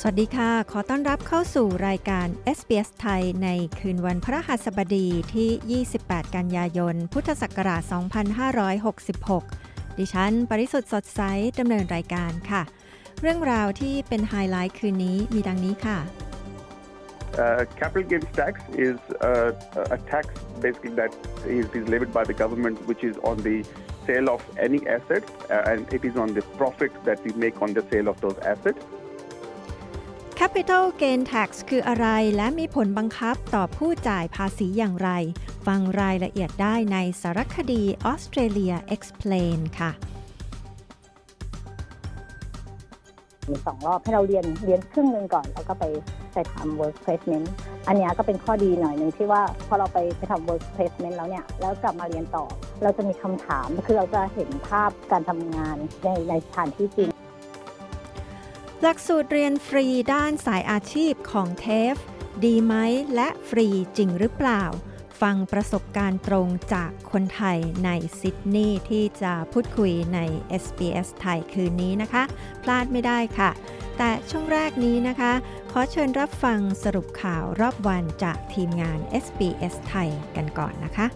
สวัสดีค่ะ ขอต้อนรับเข้าสู่รายการ SBS ไทยในคืนวันพระหัสบดีที่ 28 กันยายน พุทธศักราช 2566 ดิฉัน ปริสุทธ์สดใส ดำเนินรายการค่ะ เรื่องราวที่เป็นไฮไลท์คืนนี้มีดังนี้ค่ะ Uh, capital gains tax is uh, a tax basically that is, is levied by the government, which is on the sale of any assets, uh, and it is on the profit that we make on the sale of those assets. Capital Gain Tax คืออะไรและมีผลบังคับต่อผู้จ่ายภาษีอย่างไร ฟังรายละเอียดได้ในสารคดี Australia Explain ค่ะมีสองรอบให้เราเรียนเรียนครึ่งหนึ่งก่อน แล้วก็ไปไปทำ work placement อันนี้ก็เป็นข้อดีหน่อยหนึ่งที่ว่าพอเราไปไปทำ work placement แล้วเนี่ย แล้วกลับมาเรียนต่อ เราจะมีคำถามคือเราจะเห็นภาพการทำงานในในสถานที่จริง หลักสูตรเรียนฟรีด้านสายอาชีพของเทฟ ดีไหมและฟรีจริงหรือเปล่า ฟังประสบการณ์ตรงจากคนไทยในซิดนีย์ที่จะพูดคุยใน SBS ไทยคืนนี้นะคะ พลาดไม่ได้ค่ะ แต่ช่วงแรกนี้นะคะ ขอเชิญรับฟังสรุปข่าวรอบวันจากทีมงาน SBS ไทยกันก่อนนะคะ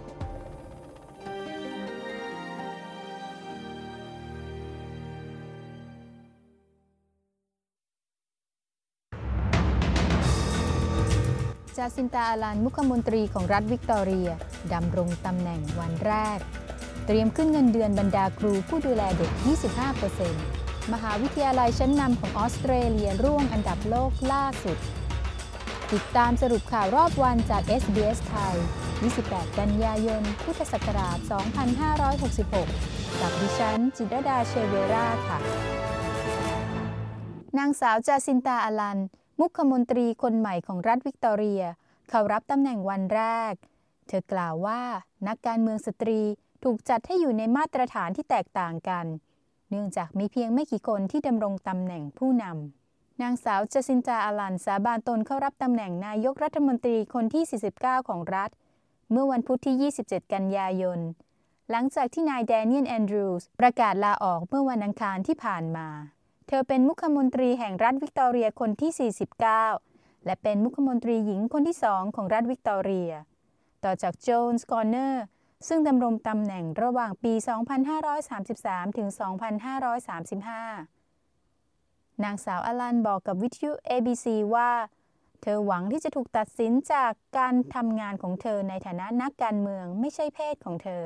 จาซินตาอาลันมุขมนตรีของรัฐวิกตอเรีย ดำรงตำแหน่งวันแรก เตรียมขึ้นเงินเดือนบรรดาครูผู้ดูแลเด็ก 25%มหาวิทยาลัยชั้นนำของออสเตรเลียร่วงอันดับโลกล่าสุด ติดตามสรุปข่าวรอบวันจาก SBS ไทย 28 กันยายน พุทธศักราช 2566 กับดิฉัน จิตรดาเชเวราค่ะ นางสาวจาซินตาอาลัน มุขมนตรีคนใหม่ของรัฐวิกตอเรีย เข้ารับตำแหน่งวันแรก เธอกล่าวว่านักการเมืองสตรีถูกจัดให้อยู่ในมาตรฐานที่แตกต่างกัน เนื่องจากมีเพียงไม่กี่คนที่ดำรงตำแหน่งผู้นำนางสาวจาซินตาอาลันสาบานตนเข้ารับตำแหน่งนายกรัฐมนตรีคนที่ 49 ของรัฐ เมื่อวันพุธที่ 27 กันยายน หลังจากที่นายแดเนียลแอนดรูส์ประกาศลาออกเมื่อวันอังคารที่ผ่านมา เธอเป็นมุขมนตรีแห่งรัฐวิกตอเรียคนที่ 49 และเป็นมุขมนตรีหญิงคนที่สองของรัฐวิกตอเรีย ต่อจากโจน เคอร์เนอร์ซึ่งดำรงตำแหน่งระหว่างปี 2533 ถึง 2535 นางสาวอลันบอกกับวิทยุ ABC ว่า เธอหวังที่จะถูกตัดสินจากการทำงานของเธอในฐานะนักการเมืองไม่ใช่เพศของเธอ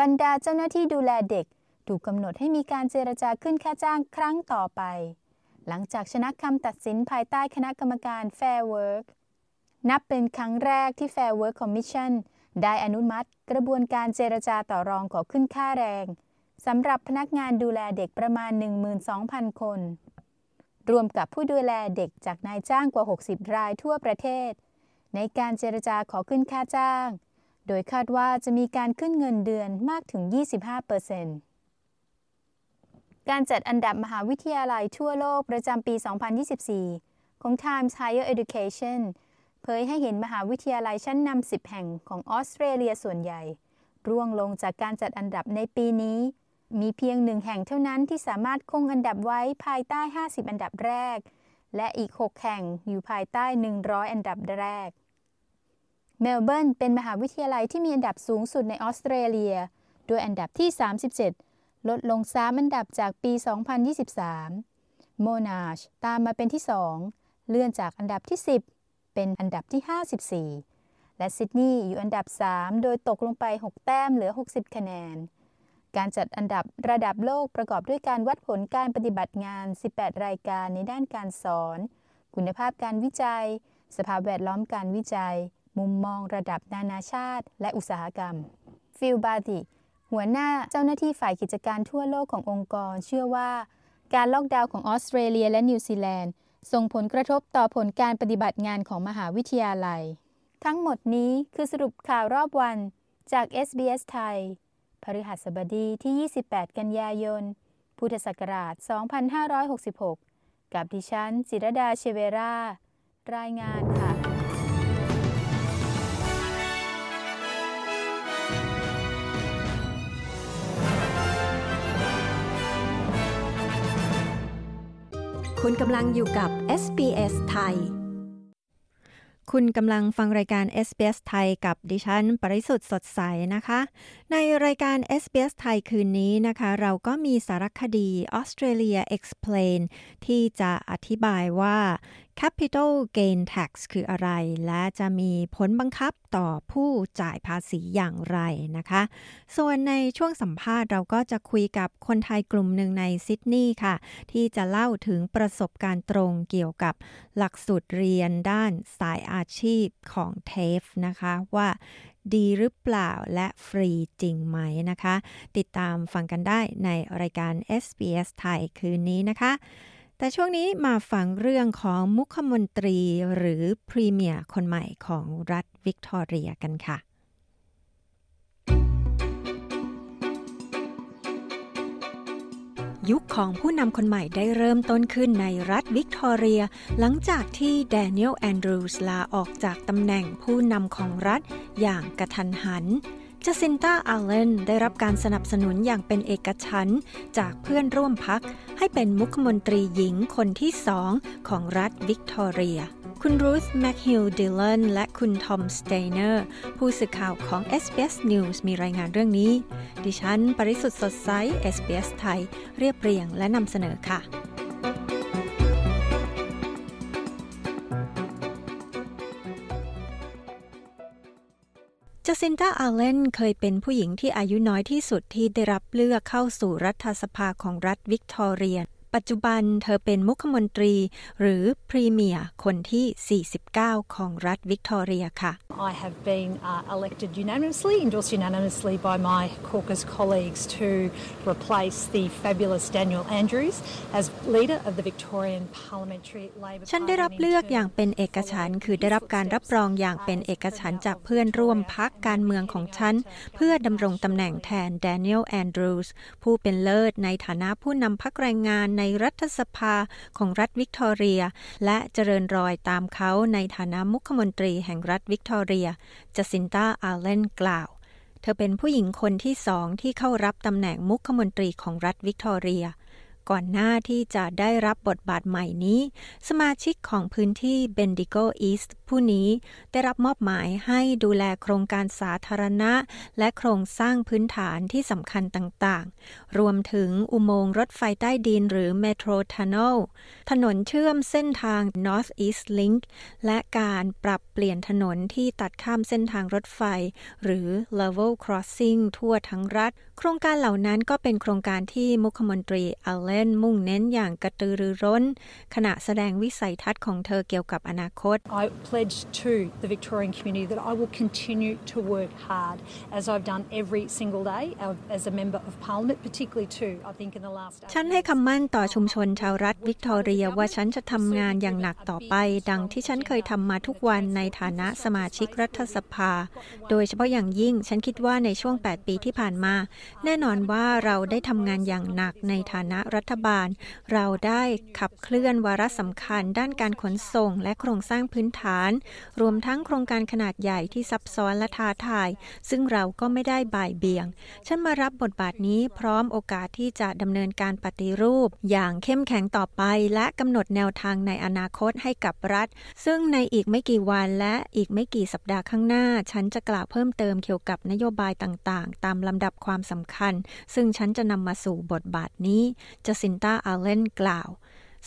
บรรดาเจ้าหน้าที่ดูแลเด็ก ถูกกำหนดให้มีการเจรจาขึ้นค่าจ้างครั้งต่อไป หลังจากชนะคำตัดสินภายใต้คณะกรรมการ Fair Work นับเป็นครั้งแรกที่ Fair Work Commission ได้อนุมัติกระบวนการเจรจาต่อรองขอขึ้นค่าแรงสำหรับพนักงานดูแลเด็กประมาณ 12,000 คน รวมกับผู้ดูแลเด็กจากนายจ้างกว่า 60 รายทั่วประเทศ ในการเจรจาขอขึ้นค่าจ้าง โดยคาดว่าจะมีการขึ้นเงินเดือนมากถึง 25% การจัดอันดับมหาวิทยาลัยทั่วโลกประจำปี 2024 ของ Times Higher Education เผยให้เห็นมหาวิทยาลัยชั้นนำ 10 แห่งของออสเตรเลียส่วนใหญ่ ร่วงลงจากการจัดอันดับในปีนี้ มีเพียงหนึ่งแห่งเท่านั้นที่สามารถคงอันดับไว้ภายใต้ 50 อันดับแรก และอีก 6 แห่งอยู่ภายใต้ 100 อันดับแรก เมลเบิร์นเป็นมหาวิทยาลัยที่มีอันดับสูงสุดในออสเตรเลีย โดยอันดับที่ 37 ลดลง3อันดับจากปี 2023โมนาชตามมาเป็นที่ 2 เลื่อนจากอันดับที่ 10 เป็นอันดับที่ 54 และซิดนีย์อยู่อันดับ 3 โดยตกลงไป 6 แต้มเหลือ 60 คะแนน การจัดอันดับระดับโลกประกอบด้วยการวัดผลการปฏิบัติงาน 18 รายการในด้านการสอน คุณภาพการวิจัย สภาพแวดล้อมการวิจัย มุมมองระดับนานาชาติ และอุตสาหกรรมฟิลบาติ หัวหน้าเจ้าหน้าที่ฝ่ายกิจการทั่วโลกขององค์กร เชื่อว่าการล็อกดาวน์ของออสเตรเลียและนิวซีแลนด์ ส่งผลกระทบต่อผลการปฏิบัติงานของมหาวิทยาลัย ทั้งหมดนี้คือสรุปข่าวรอบวันจาก SBS ไทย พฤหัสบดีที่ 28 กันยายน พุทธศักราช 2566 กับดิฉัน จิรดาเชเวรา รายงานค่ะ คุณกำลังอยู่กับ SBS ไทย คุณกำลังฟังรายการ SBS ไทยกับดิฉัน ปริสุทธ์สดใสนะคะ ในรายการ SBS ไทยคืนนี้นะคะ เราก็มีสารคดี Australia Explain ที่จะอธิบายว่า Capital Gain Tax คืออะไร และจะมีผลบังคับต่อผู้จ่ายภาษีอย่างไรนะคะ ส่วนในช่วงสัมภาษณ์เราก็จะคุยกับคนไทยกลุ่มหนึ่งในซิดนีย์ค่ะ ที่จะเล่าถึงประสบการณ์ตรงเกี่ยวกับหลักสูตรเรียนด้านสายอาชีพของเทฟนะคะว่าดีหรือเปล่าและฟรีจริงไหมนะคะ ติดตามฟังกันได้ในรายการ SBS ไทยคืนนี้นะคะ แต่ช่วงนี้มาฟังเรื่องของมุขมนตรีหรือพรีเมียร์คนใหม่ของรัฐวิกตอเรียกันค่ะ ยุคของผู้นำคนใหม่ได้เริ่มต้นขึ้นในรัฐวิกตอเรีย หลังจากที่แดเนียลแอนดรูสลาออกจากตำแหน่งผู้นำของรัฐอย่างกะทันหัน จ a ซินตาอาเลนได้รับการสนับสนุนอย่างเป็นเอกฉันท์จากเพื่อนร่วมพรรค ให้เป็นมุขมนตรีหญิงคนที่สองของรัฐวิกตอเรีย คุณรูธแมคฮิลดิลเลนและคุณทอมสเตเนอร์ ผู้สื่อข่าวของ SBS News มีรายงานเรื่องนี้ ดิฉัน ปริสุทธ์สดใส SBS ไทย เรียบเรียงและนำเสนอค่ะ จาซินตาอาเลนเคยเป็นผู้หญิงที่อายุน้อยที่สุดที่ได้รับเลือกเข้าสู่รัฐสภาของรัฐวิกตอเรีย ปัจจุบันเธอเป็นมุขมนตรี หรือ Premier คนที่ 49 ของรัฐวิกตอเรียค่ะ I have been uh, elected unanimously, endorsed unanimously by my caucus colleagues to replace the fabulous Daniel Andrews as leader of the Victorian Parliamentary Labor ฉันได้รับเลือกอย่างเป็นเอกฉันท์คือได้รับการรับรองอย่างเป็นเอกฉันท์จากเพื่อนร่วมพักการเมืองของฉัน เพื่อดำรงตำแหน่งแทนแดเนียลแอนดรูสผู้เป็นเลิศในฐานะผู้นำพักแรงงานในรัฐสภาของรัฐวิกตอเรีย และเจริญรอยตามเขาในฐานะมุขมนตรีแห่งรัฐวิกตอเรียจาซินตาอาเลนกล่าว เธอเป็นผู้หญิงคนที่สองที่เข้ารับตำแหน่งมุขมนตรีของรัฐวิกตอเรีย ก่อนหน้าที่จะได้รับบทบาทใหม่นี้ สมาชิกของพื้นที่เบนดิโกอีสต์ผู้นี้ได้รับมอบหมายให้ดูแลโครงการสาธารณะ และโครงสร้างพื้นฐานที่สำคัญต่างๆ รวมถึงอุโมงค์รถไฟใต้ดินหรือ Metro Tunnel ถนนเชื่อมเส้นทาง North East Link และการปรับเปลี่ยนถนนที่ตัดข้ามเส้นทางรถไฟ หรือ Level Crossing ทั่วทั้งรัฐ โครงการเหล่านั้นก็เป็นโครงการที่มุขมนตรีอัลเลนมุ่งเน้นอย่างกระตือรือร้น ขณะแสดงวิสัยทัศน์ของเธอเกี่ยวกับอนาคต I pledge to the Victorian community that I will continue to work hard as I've done every single day as a member of parliament, particularly too, I think in the last ฉันให้คำมั่นต่อชุมชนชาวรัฐวิกตอเรียว่าฉันจะทำงานอย่างหนักต่อไป ดังที่ฉันเคยทำมาทุกวันในฐานะสมาชิกรัฐสภา โดยเฉพาะอย่างยิ่งฉันคิดว่าในช่วง 8 ปีที่ผ่านมา แน่นอนว่าเราได้ทำงานอย่างหนักในฐานะรัฐบาล เราได้ขับเคลื่อนวาระสำคัญ ด้านการขนส่ง และโครงสร้างพื้นฐาน รวมทั้งโครงการขนาดใหญ่ที่ซับซ้อนและท้าทาย ซึ่งเราก็ไม่ได้บ่ายเบี่ยง ฉันมารับบทบาทนี้พร้อมโอกาสที่จะดำเนินการปฏิรูป อย่างเข้มแข็งต่อไป และกำหนดแนวทางในอนาคตให้กับรัฐ ซึ่งในอีกไม่กี่วันและอีกไม่กี่สัปดาห์ข้างหน้า ฉันจะกล่าวเพิ่มเติมเกี่ยวกับนโยบายต่างๆ ตามลำดับความสำคัญ ซึ่งฉันจะนำมาสู่บทบาทนี้จ a ซินตาอาเลนกล่าว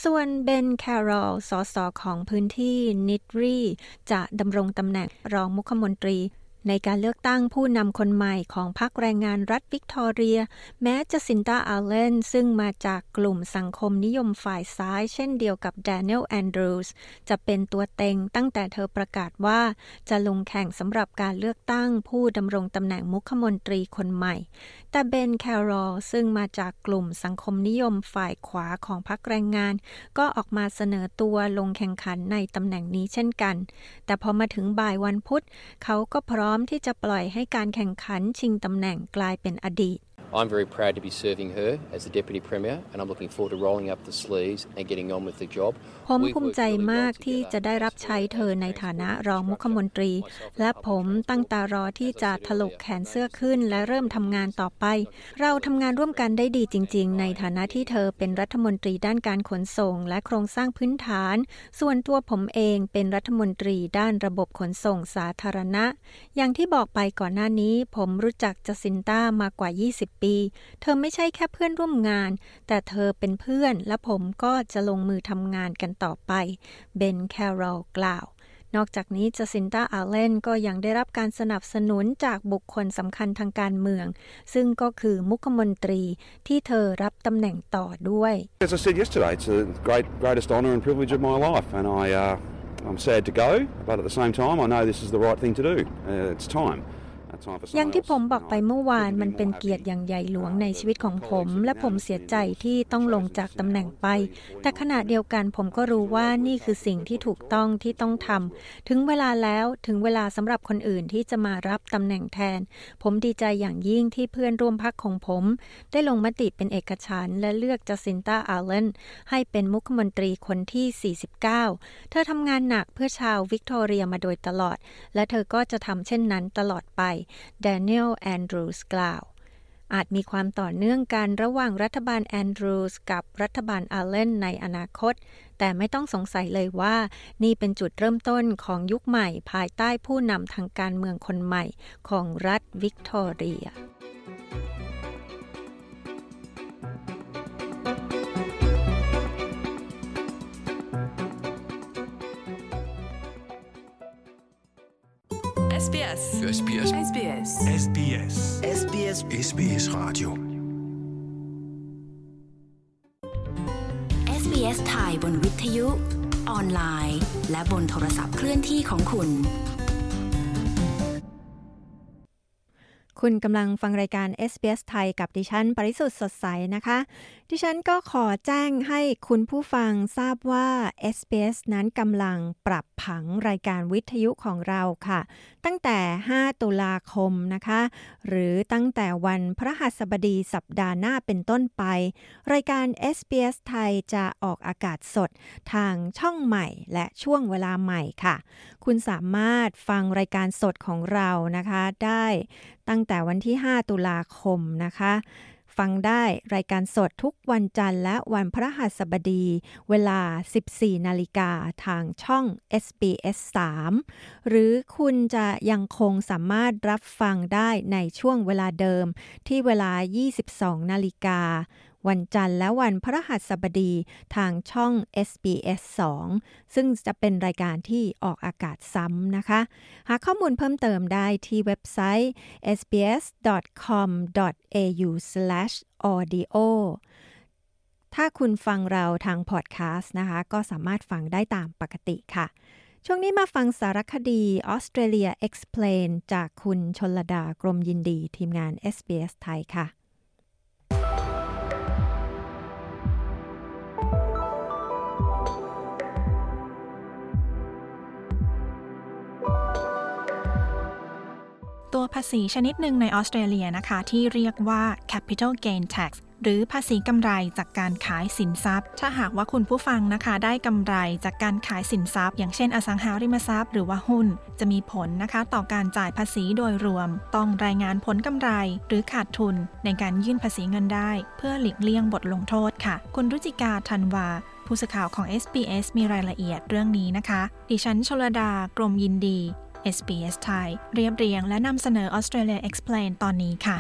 ส่วนเบนแครอลสสของพื้นที่มนตรีจะดำรงตำแหน่งรองมุขมนตรี ในการเลือกตั้งผู้นำคนใหม่ของพรรคแรงงานรัฐวิกตอเรีย แม้จาซินตาอาเลนซึ่งมาจากกลุ่มสังคมนิยมฝ่ายซ้าย เช่นเดียวกับแดเนียลแอนดรูสจะเป็นตัวเต็งตั้งแต่เธอประกาศว่าจะลงแข่งสำหรับการเลือกตั้งผู้ดำรงตำแหน่งมุขมนตรีคนใหม่ แต่เบนแคโรลซึ่งมาจากกลุ่มสังคมนิยมฝ่ายขวาของพรรคแรงงาน ก็ออกมาเสนอตัวลงแข่งขันในตำแหน่งนี้เช่นกัน แต่พอมาถึงบ่ายวันพุธเขาก็พร้อมร้อมที่จะปล่อยให้การแข่งขันชิงตำแหน่งกลายเป็นอดีต I'm very proud to be serving her as the Deputy Premier and I'm looking forward to rolling up the sleeves and getting on with the job. ผมภูมิใจมากที่จะได้รับใช้เธอในฐานะรองมุขมนตรี และผมตั้งตารอที่จะถลกแขนเสื้อขึ้นและเริ่มทำงานต่อไป เราทำงานร่วมกันได้ดีจริง ๆ ในฐานะที่เธอเป็นรัฐมนตรีด้านการขนส่ง และโครงสร้างพื้นฐาน ส่วนตัวผมเองเป็นรัฐมนตรีด้านระบบขนส่งสาธารณะ อย่างที่บอกไปก่อนหน้านี้ ผมรู้จักจสินต้ามากว่า 20ปี เธอไม่ใช่แค่เพื่อนร่วมงาน แต่เธอเป็นเพื่อนและผมก็จะลงมือทำงานกันต่อไป เบน แคโรลกล่าวนอกจากนี้จสินตาอาเลนก็ยังได้รับการสนับสนุนจากบุคคลสำคัญทางการเมือง ซึ่งก็คือมุขมนตรีที่เธอรับตำแหน่งต่อด้วย As I said yesterday, it's the great, greatest honor and privilege of my life, and I, uh, I'm sad to go, but at the same time, I know this is the right thing to do. Uh, it's time. อย่างที่ผมบอกไปเมื่อวานมันเป็นเกียรติอย่างใหญ่หลวงในชีวิตของผม และผมเสียใจที่ต้องลงจากตำแหน่งไป แต่ขณะเดียวกันผมก็รู้ว่านี่คือสิ่งที่ถูกต้องที่ต้องทำถึงเวลาแล้วถึงเวลาสำหรับคนอื่นที่จะมารับตำแหน่งแทน ผมดีใจอย่างยิ่งที่เพื่อนร่วมพรรคของผม ได้ลงมติเป็นเอกฉันท์และเลือกจาซินตาอาเลนให้เป็นมุขมนตรีคนที่ 49 เธอทำงานหนักเพื่อชาววิกตอเรียมาโดยตลอด และเธอก็จะทำเช่นนั้นตลอดไปแดเนียลแอนดรูสกล่าว อาจมีความต่อเนื่องกันระหว่างรัฐบาลแอนดรูสกับรัฐบาลอาเลนในอนาคต แต่ไม่ต้องสงสัยเลยว่า นี่เป็นจุดเริ่มต้นของยุคใหม่ภายใต้ผู้นำทางการเมืองคนใหม่ของรัฐวิกตอเรีย SBS SBS SBS SBS SBS SBS Radio SBS ไทยบนวิทยุ ออนไลน์ และบนโทรศัพท์เคลื่อนที่ของคุณ คุณกำลังฟังรายการ SBS ไทยกับดิฉัน ปริสุทธ์สดใสนะคะ ดิฉันก็ขอแจ้งให้คุณผู้ฟังทราบว่า SBS นั้นกำลังปรับ ผังรายการวิทยุของเราค่ะ ตั้งแต่ 5 ตุลาคมนะคะ หรือตั้งแต่วันพระหัสบดีสัปดาห์หน้าเป็นต้นไป รายการ SBS ไทยจะออกอากาศสดทางช่องใหม่และช่วงเวลาใหม่ค่ะ คุณสามารถฟังรายการสดของเรานะคะ ได้ตั้งแต่วันที่ 5 ตุลาคมนะคะ ฟังได้รายการสดทุกวันจันทร์และวันพระหัสบดี เวลา 14 นาฬิกาทางช่อง SBS 3 หรือคุณจะยังคงสามารถรับฟังได้ในช่วงเวลาเดิมที่เวลา 22 นาฬิกา วันจันทร์และวันพระหัสบดีทางช่อง SBS 2 ซึ่งจะเป็นรายการที่ออกอากาศซ้ำนะคะ หาข้อมูลเพิ่มเติมได้ที่เว็บไซต์ sbs.com.au/audio ถ้าคุณฟังเราทางพอดแคสต์นะคะ ก็สามารถฟังได้ตามปกติค่ะ ช่วงนี้มาฟังสารคดี Australia Explain จากคุณชนลดากรมยินดีทีมงาน SBS ไทยค่ะ ตัวภาษีชนิดหนึ่งในออสเตรเลียนะคะ ที่เรียกว่า capital gain tax หรือภาษีกำไรจากการขายสินทรัพย์ ถ้าหากว่าคุณผู้ฟังนะคะ ได้กำไรจากการขายสินทรัพย์ อย่างเช่นอสังหาริมทรัพย์หรือว่าหุ้น จะมีผลนะคะ ต่อการจ่ายภาษีโดยรวม ต้องรายงานผลกำไรหรือขาดทุนในการยื่นภาษีเงินได้ เพื่อหลีกเลี่ยงบทลงโทษค่ะ คุณรุจิกาธันวาผู้สื่อข่าวของ SBS มีรายละเอียดเรื่องนี้นะคะ ดิฉันชลดากรมยินดี SBS ไทยเรียบเรียงและนำเสนอ Australia Explain ตอนนี้ค่ะ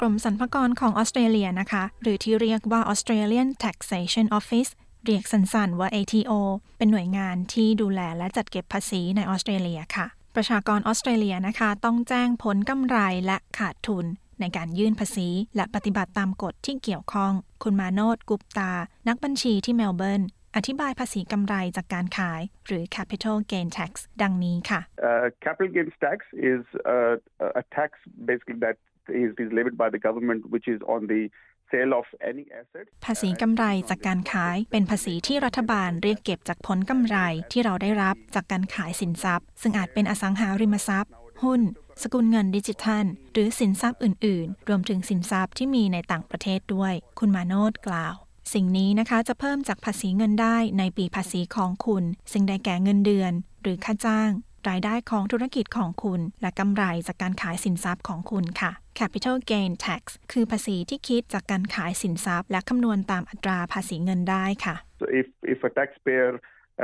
กรมสรรพากรของออสเตรเลียนะคะ หรือที่เรียกว่า Australian Taxation Office เรียกสั้นๆว่า ATO เป็นหน่วยงานที่ดูแลและจัดเก็บภาษีในออสเตรเลียค่ะ ประชากรออสเตรเลียนะคะ ต้องแจ้งผลกำไรและขาดทุน ในการยื่นภาษี และปฏิบัติตามกฎที่เกี่ยวข้อง คุณมาโนดกุปตา นักบัญชีที่เมลเบิร์นอธิบายภาษีกำไรจากการขายหรือ capital gain tax ดังนี้ค่ะ Uh, capital gains tax is uh, a tax basically that is, is levied by the government, which is on the sale of any asset. ภาษีกำไรจากการขายเป็นภาษีที่รัฐบาลเรียกเก็บจากผลกำไรที่เราได้รับจากการขายสินทรัพย์ ซึ่งอาจเป็นอสังหาริมทรัพย์ หุ้น สกุลเงินดิจิทัล หรือสินทรัพย์อื่น ๆ รวมถึงสินทรัพย์ที่มีในต่างประเทศด้วย คุณมาโนดกล่าว สิ่งนี้นะคะจะเพิ่มจากภาษีเงินได้ในปีภาษีของคุณ ซึ่งได้แก่เงินเดือน หรือค่าจ้าง รายได้ของธุรกิจของคุณ และกำไรจากการขายสินทรัพย์ของคุณค่ะ Capital Gain Tax คือภาษีที่คิดจากการขายสินทรัพย์ และคำนวณตามอัตราภาษีเงินได้ค่ะ So if, if a taxpayer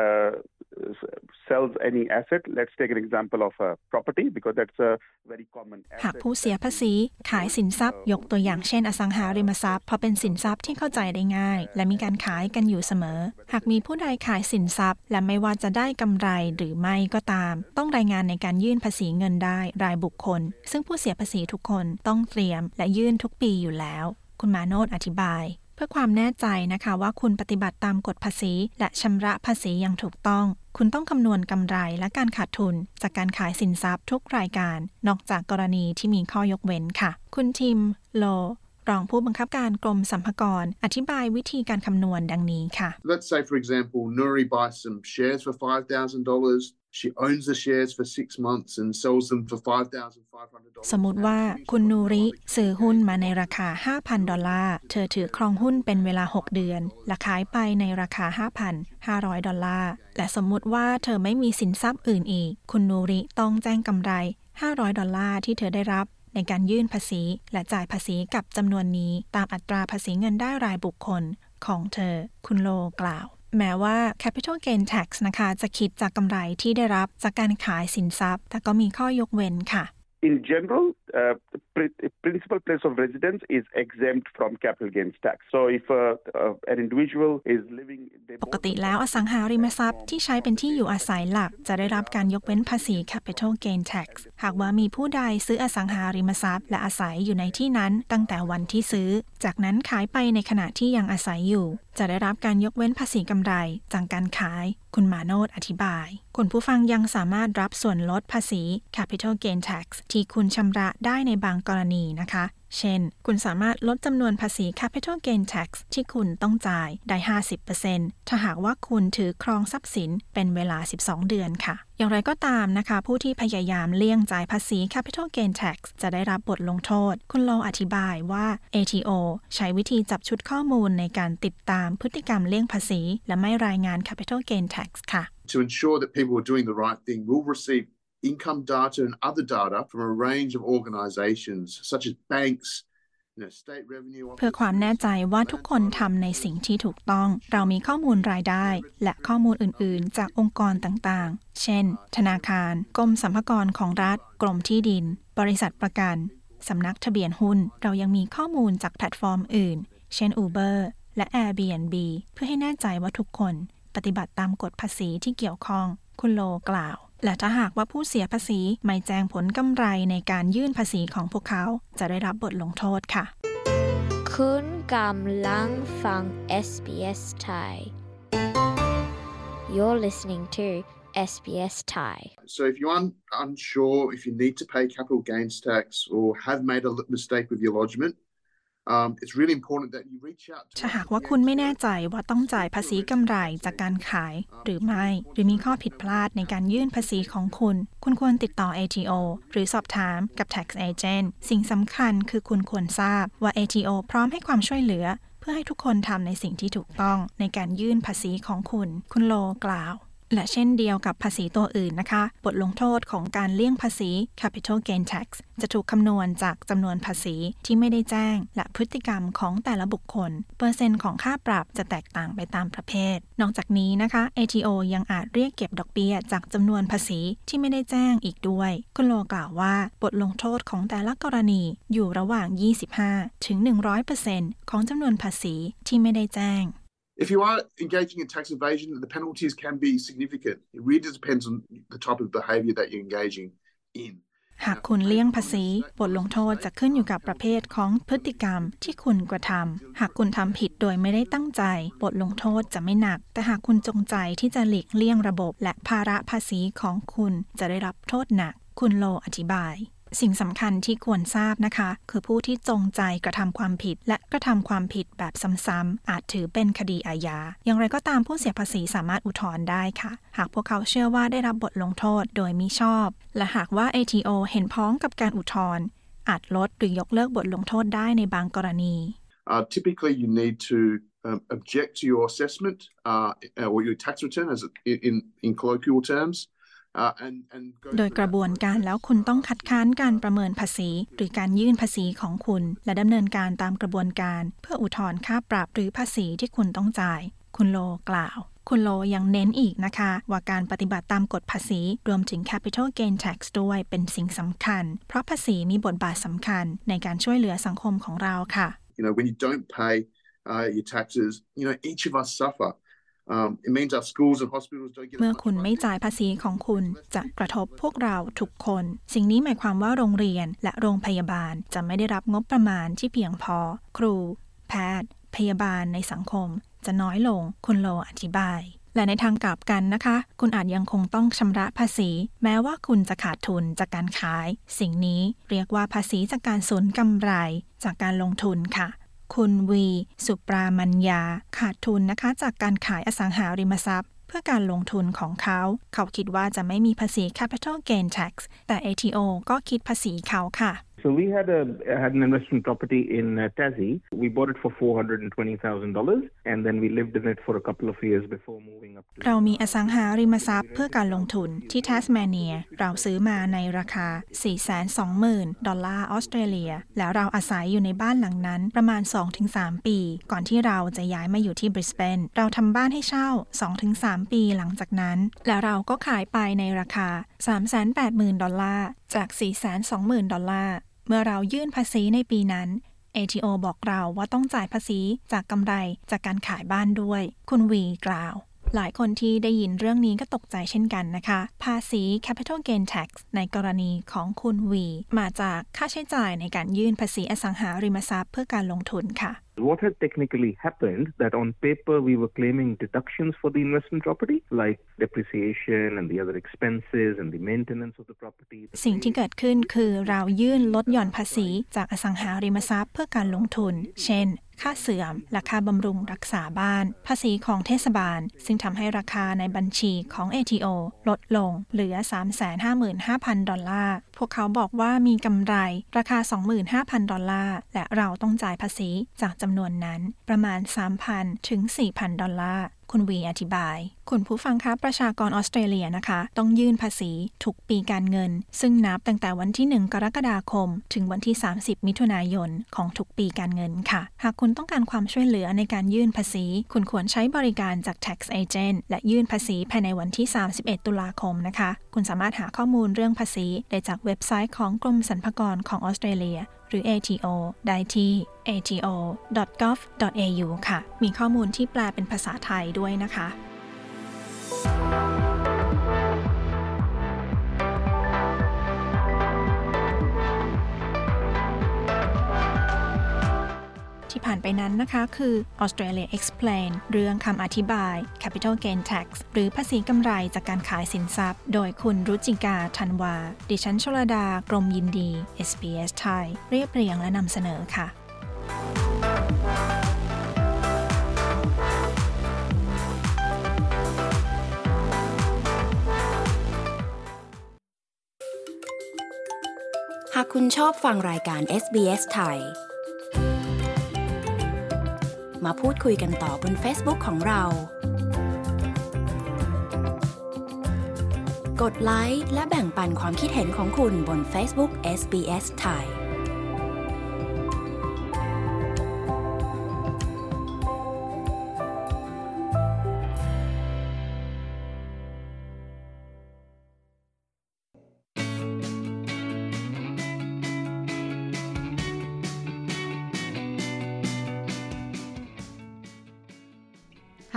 uh, sells any asset, let's take an example of a property because that's a very common หาก asset. ผู้เสียภาษีขายสินทรัพย์ ยกตัวอย่างเช่น อสังหาริมทรัพย์เพราะเป็นสินทรัพย์ที่เข้าใจได้ง่าย และมีการขายกันอยู่เสมอ หากมีผู้ใดขายสินทรัพย์ และไม่ว่าจะได้กำไรหรือไม่ก็ตาม ต้องรายงานในการยื่นภาษีเงินได้รายบุคคล ซึ่งผู้เสียภาษีทุกคนต้องเตรียมและยื่นทุกปีอยู่แล้ว คุณมาโนดอธิบาย เพื่อความแน่ใจนะคะว่าคุณปฏิบัติตามกฎภาษี และชำระภาษีอย่างถูกต้อง คุณต้องคำนวณกำไรและการขาดทุน จากการขายสินทรัพย์ทุกรายการ นอกจากกรณีที่มีข้อยกเว้นค่ะ คุณทิม โล รองผู้บังคับการกรมสรรพากร อธิบายวิธีการคำนวณดังนี้ค่ะ Let's say, for example, Nuri buys some shares for $5,000. She owns the shares for six months and sells them for $5,500. สมมติว่าคุณนูริซื้อหุ้นมาในราคา 5,000 ดอลลาร์ เธอถือครองหุ้นเป็นเวลา 6 เดือน และขายไปในราคา 5,500 ดอลลาร์ และสมมุติว่าเธอไม่มีสินทรัพย์อื่นอีก คุณนูริต้องแจ้งกำไร 500 ดอลลาร์ที่เธอได้รับ ในการยื่นภาษีและจ่ายภาษีกับจำนวนนี้ตามอัตราภาษีเงินได้รายบุคคลของเธอ คุณโลกล่าว แม้ว่า capital gain tax นะคะ จะคิดจากกำไรที่ได้รับจากการขายสินทรัพย์ แต่ก็มีข้อยกเว้นค่ะ In general, uh, the pri- principal place of residence is exempt from capital gains tax. So if uh, uh, an individual is living, they ปกติแล้วอสังหาริมทรัพย์ที่ใช้เป็นที่อยู่อาศัยหลัก จะได้รับการยกเว้นภาษี capital gain tax หากว่ามีผู้ใดซื้ออสังหาริมทรัพย์ และอาศัยอยู่ในที่นั้นตั้งแต่วันที่ซื้อ จากนั้นขายไปในขณะที่ยังอาศัยอยู่ จะได้รับการยกเว้นภาษีกำไรจากการขาย คุณมาโนดอธิบาย คุณผู้ฟังยังสามารถรับส่วนลดภาษี capital gain tax ที่คุณชำระได้ในบางกรณีนะคะ เช่น คุณสามารถลดจำนวนภาษี capital gain tax ที่คุณต้องจ่ายได้ 50%ถ้าหากว่าคุณถือครองทรัพย์สินเป็นเวลา 12 เดือนค่ะ อย่างไรก็ตามนะคะ ผู้ที่พยายามเลี่ยงจ่ายภาษี capital gain tax จะได้รับบทลงโทษ คุณโลอธิบายว่า ATO ใช้วิธีจับชุดข้อมูลในการติดตามพฤติกรรมเลี่ยงภาษี และไม่รายงาน capital gain tax ค่ะ To ensure that people are doing the right thing, we'll receive income data and other data from a range of organisations such as banks, เพื่อความแน่ใจว่าทุกคนทำในสิ่งที่ถูกต้อง เรามีข้อมูลรายได้ และข้อมูลอื่น ๆ จากองค์กรต่าง ๆ เช่น ธนาคาร กรมสรรพากรของรัฐ กรมที่ดิน บริษัทประกัน สำนักทะเบียนหุ้น เรายังมีข้อมูลจากแพลตฟอร์มอื่น เช่น Uber และ Airbnb เพื่อให้แน่ใจว่าทุกคน ปฏิบัติตามกฎภาษีที่เกี่ยวข้อง คุณโลกล่าว และถ้าหากว่าผู้เสียภาษีไม่แจ้งผลกำไรในการยื่นภาษีของพวกเขา จะได้รับบทลงโทษค่ะ คุณกำลังฟัง SBS Thai You're listening to SBS Thai So if you're un- unsure if you need to pay capital gains tax or have made a l- mistake with your lodgement, ถ้าหากว่าคุณไม่แน่ใจว่าต้องจ่ายภาษีกำไรจากการขายหรือไม่ หรือมีข้อผิดพลาดในการยื่นภาษีของคุณ คุณควรติดต่อ ATO หรือสอบถามกับ tax agent สิ่งสำคัญคือคุณควรทราบว่า ATO พร้อมให้ความช่วยเหลือ เพื่อให้ทุกคนทำในสิ่งที่ถูกต้องในการยื่นภาษีของคุณ คุณโลกล่าว และเช่นเดียวกับภาษีตัวอื่นนะคะ บทลงโทษของการเลี่ยงภาษี capital gain tax จะถูกคำนวณจากจำนวนภาษีที่ไม่ได้แจ้ง และพฤติกรรมของแต่ละบุคคล เปอร์เซ็นต์ของค่าปรับจะแตกต่างไปตามประเภท นอกจากนี้นะคะ ATO ยังอาจเรียกเก็บดอกเบี้ยจากจำนวนภาษีที่ไม่ได้แจ้งอีกด้วย คุณโลกล่าวว่าบทลงโทษของแต่ละกรณีอยู่ระหว่าง 25 ถึง 100%ของจำนวนภาษีที่ไม่ได้แจ้ง If you are engaging in tax evasion, the penalties can be significant. It really depends on the type of behavior that you're engaging in. หากคุณเลี่ยงภาษี บทลงโทษจะขึ้นอยู่กับประเภทของพฤติกรรมที่คุณกระทำ หากคุณทำผิดโดยไม่ได้ตั้งใจ บทลงโทษจะไม่หนัก แต่หากคุณจงใจที่จะหลีกเลี่ยงระบบ และภาระภาษีของคุณจะได้รับโทษหนัก คุณโลอธิบาย สิ่งสำคัญที่ควรทราบนะคะ คือผู้ที่จงใจกระทำความผิด และกระทำความผิดแบบซ้ำๆอาจถือเป็นคดีอาญา อย่างไรก็ตามผู้เสียภาษีสามารถอุทธรณ์ได้ค่ะ หากพวกเขาเชื่อว่าได้รับบทลงโทษโดยมิชอบ และหากว่า ATO เห็นพ้องกับการอุทธรณ์อาจลดหรือยกเลิกบทลงโทษได้ในบางกรณี Uh, typically, you need to um, object to your assessment uh, or your tax return, as in, in colloquial terms. Uh, and, and go โดยกระบวนการแล้วคุณต้องคัดค้านการประเมินภาษี หรือการยื่นภาษีของคุณ และดำเนินการตามกระบวนการ เพื่ออุทธรณ์ค่าปรับหรือภาษีที่คุณต้องจ่าย คุณโลกล่าวคุณโลยังเน้นอีกนะคะ ว่าการปฏิบัติตามกฎภาษีรวมถึง capital gain tax ด้วยเป็นสิ่งสำคัญ เพราะภาษีมีบทบาทสำคัญในการช่วยเหลือสังคมของเราค่ะ You know, when you don't pay uh, your taxes, you know, each of us suffer. Um, schools and hospitals don't get เมื่อคุณไม่จ่ายภาษีของคุณจะกระทบพวกเราทุกคน สิ่งนี้หมายความว่าโรงเรียนและโรงพยาบาลจะไม่ได้รับงบประมาณที่เพียงพอ ครู แพทย์ พยาบาลในสังคม จะน้อยลง คุณโลอธิบาย และในทางกลับกันนะคะ คุณอาจยังคงต้องชำระภาษี แม้ว่าคุณจะขาดทุนจากการขาย สิ่งนี้เรียกว่าภาษีจากการสูญกำไร จากการลงทุนค่ะ คุณวี สุปรามัญญา ขาดทุนนะคะ จากการขายอสังหาริมทรัพย์ เพื่อการลงทุนของเขา เขาคิดว่าจะไม่มีภาษี capital gain tax แต่ ATO ก็คิดภาษีเขาค่ะ So we had a had an investment property in uh, Tassie. We bought it for four hundred and twenty thousand dollars, and then we lived in it for a couple of years before moving up. เรามีอสังหาริมทรัพย์เพื่อการลงทุนที่ทัสเมเนีย เราซื้อมาในราคา 420,000 ดอลลาร์ออสเตรเลีย แล้วเราอาศัยอยู่ในบ้านหลังนั้นประมาณ 2-3 ปี ก่อนที่เราจะย้ายมาอยู่ที่บริสเบนเราทำบ้านให้เช่า 2-3 ปีหลังจากนั้น แล้วเราก็ขายไปในราคา 380,000 ดอลลาร์จาก 420,000 ดอลลาร์ เมื่อเรายื่นภาษีในปีนั้น ATO บอกเราว่าต้องจ่ายภาษีจากกำไรจากการขายบ้านด้วย คุณวีกล่าว หลายคนที่ได้ยินเรื่องนี้ก็ตกใจเช่นกันนะคะ ภาษี capital gain tax ในกรณีของคุณวี มาจากค่าใช้จ่ายในการยื่นภาษีอสังหาริมทรัพย์เพื่อการลงทุนค่ะ What had technically happened that on paper we were claiming deductions for the investment property, like depreciation and the other expenses and the maintenance of the property. สิ่งที่เกิดขึ้นคือเรายื่นลดหย่อนภาษีจากอสังหาริมทรัพย์เพื่อการลงทุน เช่น ค่าเสื่อม และค่าบำรุงรักษาบ้าน ภาษีของเทศบาล ซึ่งทำให้ราคาในบัญชีของ ATO ลดลงเหลือ 355,000 ดอลลาร์ พวกเขาบอกว่ามีกำไรราคา 25,000 ดอลลาร์ และเราต้องจ่ายภาษีจากจำนวนนั้นประมาณ 3,000 ถึง 4,000 ดอลลาร์ คุณวีอธิบาย คุณผู้ฟังคะประชากรออสเตรเลียนะคะ ต้องยื่นภาษีทุกปีการเงิน ซึ่งนับตั้งแต่วันที่ 1 กรกฎาคม ถึงวันที่ 30 มิถุนายนของทุกปีการเงินค่ะ หากคุณต้องการความช่วยเหลือในการยื่นภาษี คุณควรใช้บริการจาก tax agent และยื่นภาษีภายในวันที่ 31 ตุลาคมนะคะ คุณสามารถหาข้อมูลเรื่องภาษีได้จากเว็บไซต์ของกรมสรรพากรของออสเตรเลีย หรือ ATO ได้ที่ ato.gov.au ค่ะ มีข้อมูลที่แปลเป็นภาษาไทยด้วยนะคะ ที่ผ่านไปนั้นนะคะคือ Australia Explain เรื่องคำอธิบาย Capital Gain Tax หรือภาษีกำไรจากการขายสินทรัพย์ โดยคุณรุจิกาธันวา ดิฉันชลดากรมยินดี SBS ไทย เรียบเรียงและนำเสนอค่ะหากคุณชอบฟังรายการ SBS ไทย มาพูดคุยกันต่อบน Facebook ของเรา กดไลค์และแบ่งปันความคิดเห็นของคุณบน Facebook SBS Thai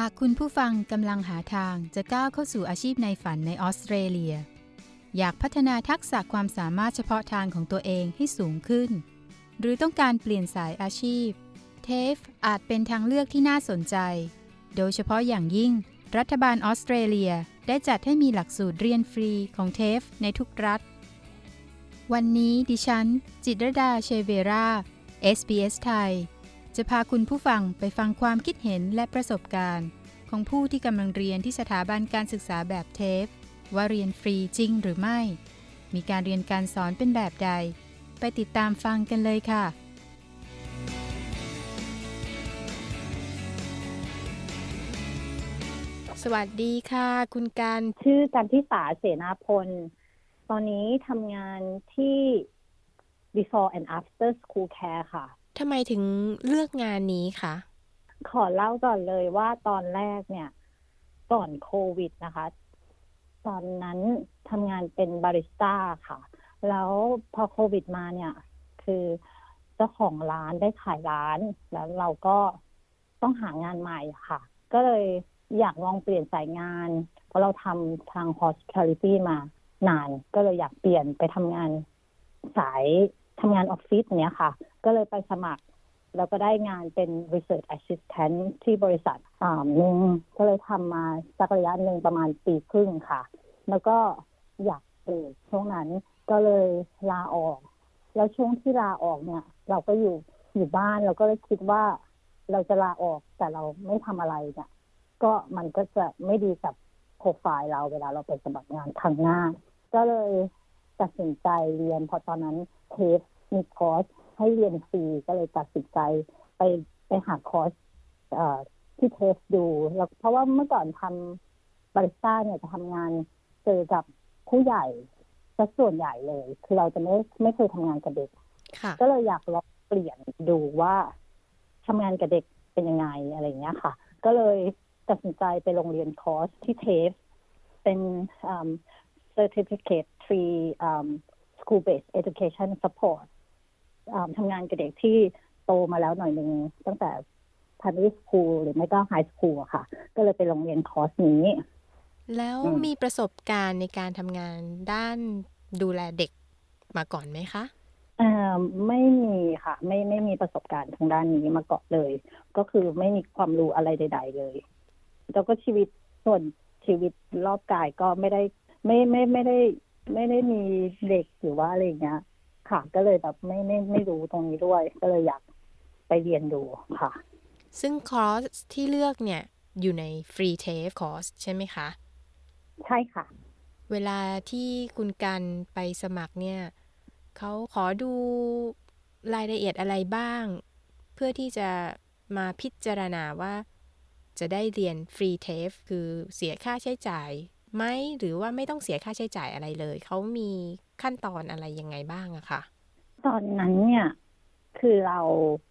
ากคุณผู้ฟังกำลังหาทางจะก้าวเข้าสู่อาชีพในฝันในออสเตรเลีย อยากพัฒนาทักษะความสามารถเฉพาะทางของตัวเองให้สูงขึ้น หรือต้องการเปลี่ยนสายอาชีพ เทฟอาจเป็นทางเลือกที่น่าสนใจ โดยเฉพาะอย่างยิ่ง รัฐบาลออสเตรเลียได้จัดให้มีหลักสูตรเรียนฟรีของเทฟในทุกรัฐ วันนี้ดิฉัน จิตรดาเชเวรา SBS ไทย จะพาคุณผู้ฟังไปฟังความคิดเห็นและประสบการณ์ ของผู้ที่กำลังเรียนที่สถาบันการศึกษาแบบเทฟว่าเรียนฟรีจริงหรือไม่ มีการเรียนการสอนเป็นแบบใด ไปติดตามฟังกันเลยค่ะสวัสดีค่ะ คุณการชื่อกันทิสาเสนาพล ตอนนี้ทำงานที่ before and after school care ค่ะ ทำไมถึงเลือกงานนี้คะ ขอเล่าก่อนเลยว่าตอนแรกเนี่ย ก่อนโควิดนะคะ ตอนนั้นทำงานเป็นบาริสต้าค่ะ แล้วพอโควิดมาเนี่ย คือเจ้าของร้านได้ขายร้าน แล้วเราก็ต้องหางานใหม่ค่ะ ก็เลยอยากลองเปลี่ยนสายงาน เพราะเราทำทาง hospitality มานาน ก็เลยอยากเปลี่ยนไปทำงานสายทำงานออฟฟิศเนี้ยค่ะ ก็เลยไปสมัคร แล้วก็ได้งานเป็น research assistant ที่บริษัทอ่าหนึ่งก็เลยทำมาสักระยะหนึ่งประมาณปีครึ่งค่ะ แล้วก็อยากเปลี่ยนช่วงนั้นก็เลยลาออก แล้วช่วงที่ลาออกเนี่ย เราก็อยู่อยู่บ้านเราก็เลยคิดว่าเราจะลาออกแต่เราไม่ทำอะไรเนี่ย ก็มันก็จะไม่ดีกับโปรไฟล์เราเวลาเราไปสมัครงานทางหน้า ก็เลยตัดสินใจเรียนพอตอนนั้นเทสมีคอร์ส ให้เรียนฟรีก็เลยตัดสินใจไปไปหาคอร์สเอ่อที่เทสดูแล้วเพราะว่าเมื่อก่อนทำบาริสต้าเนี่ยจะทำงานเจอกับผู้ใหญ่ซะส่วนใหญ่เลย คือเราจะไม่ไม่เคยทำงานกับเด็กค่ะก็เลยอยากลองเปลี่ยนดูว่าทำงานกับเด็กเป็นยังไงอะไรเงี้ยค่ะ ก็เลยตัดสินใจไปโรงเรียนคอร์สที่เทฟเป็น um, certificate free um, school based education support อ่าทำงานกับเด็กที่โตมาแล้วหน่อยหนึ่งตั้งแต่ primary school หรือไม่ก็ high school อะค่ะ ก็เลยไปโรงเรียนคอร์สนี้ แล้วอืมมีประสบการณ์ในการทำงานด้านดูแลเด็กมาก่อนไหมคะอ่าไม่มีค่ะ ไม่ไม่มีประสบการณ์ทางด้านนี้มาก่อนเลย ก็คือไม่มีความรู้อะไรใด ๆ เลย แล้วก็ชีวิตส่วนชีวิตรอบกายก็ไม่ได้ ไม่ไม่ไม่ได้ ไม่ได้มีเด็กหรือว่าอะไรอย่างเงี้ย ค่ะ ก็เลยแบบไม่ไม่ไม่รู้ตรงนี้ด้วย ก็เลยอยากไปเรียนดูค่ะ ซึ่งคอร์สที่เลือกเนี่ยอยู่ในFree TAFE course ใช่ไหมคะ ใช่ค่ะ เวลาที่คุณกันไปสมัครเนี่ยเขาขอดูรายละเอียดอะไรบ้าง เพื่อที่จะมาพิจารณาว่าจะได้เรียน Free TAFE คือเสียค่าใช้จ่าย ไหมหรือว่าไม่ต้องเสียค่าใช้จ่ายอะไรเลย เขามีขั้นตอนอะไรยังไงบ้างอะค่ะตอนนั้นเนี่ยคือเรา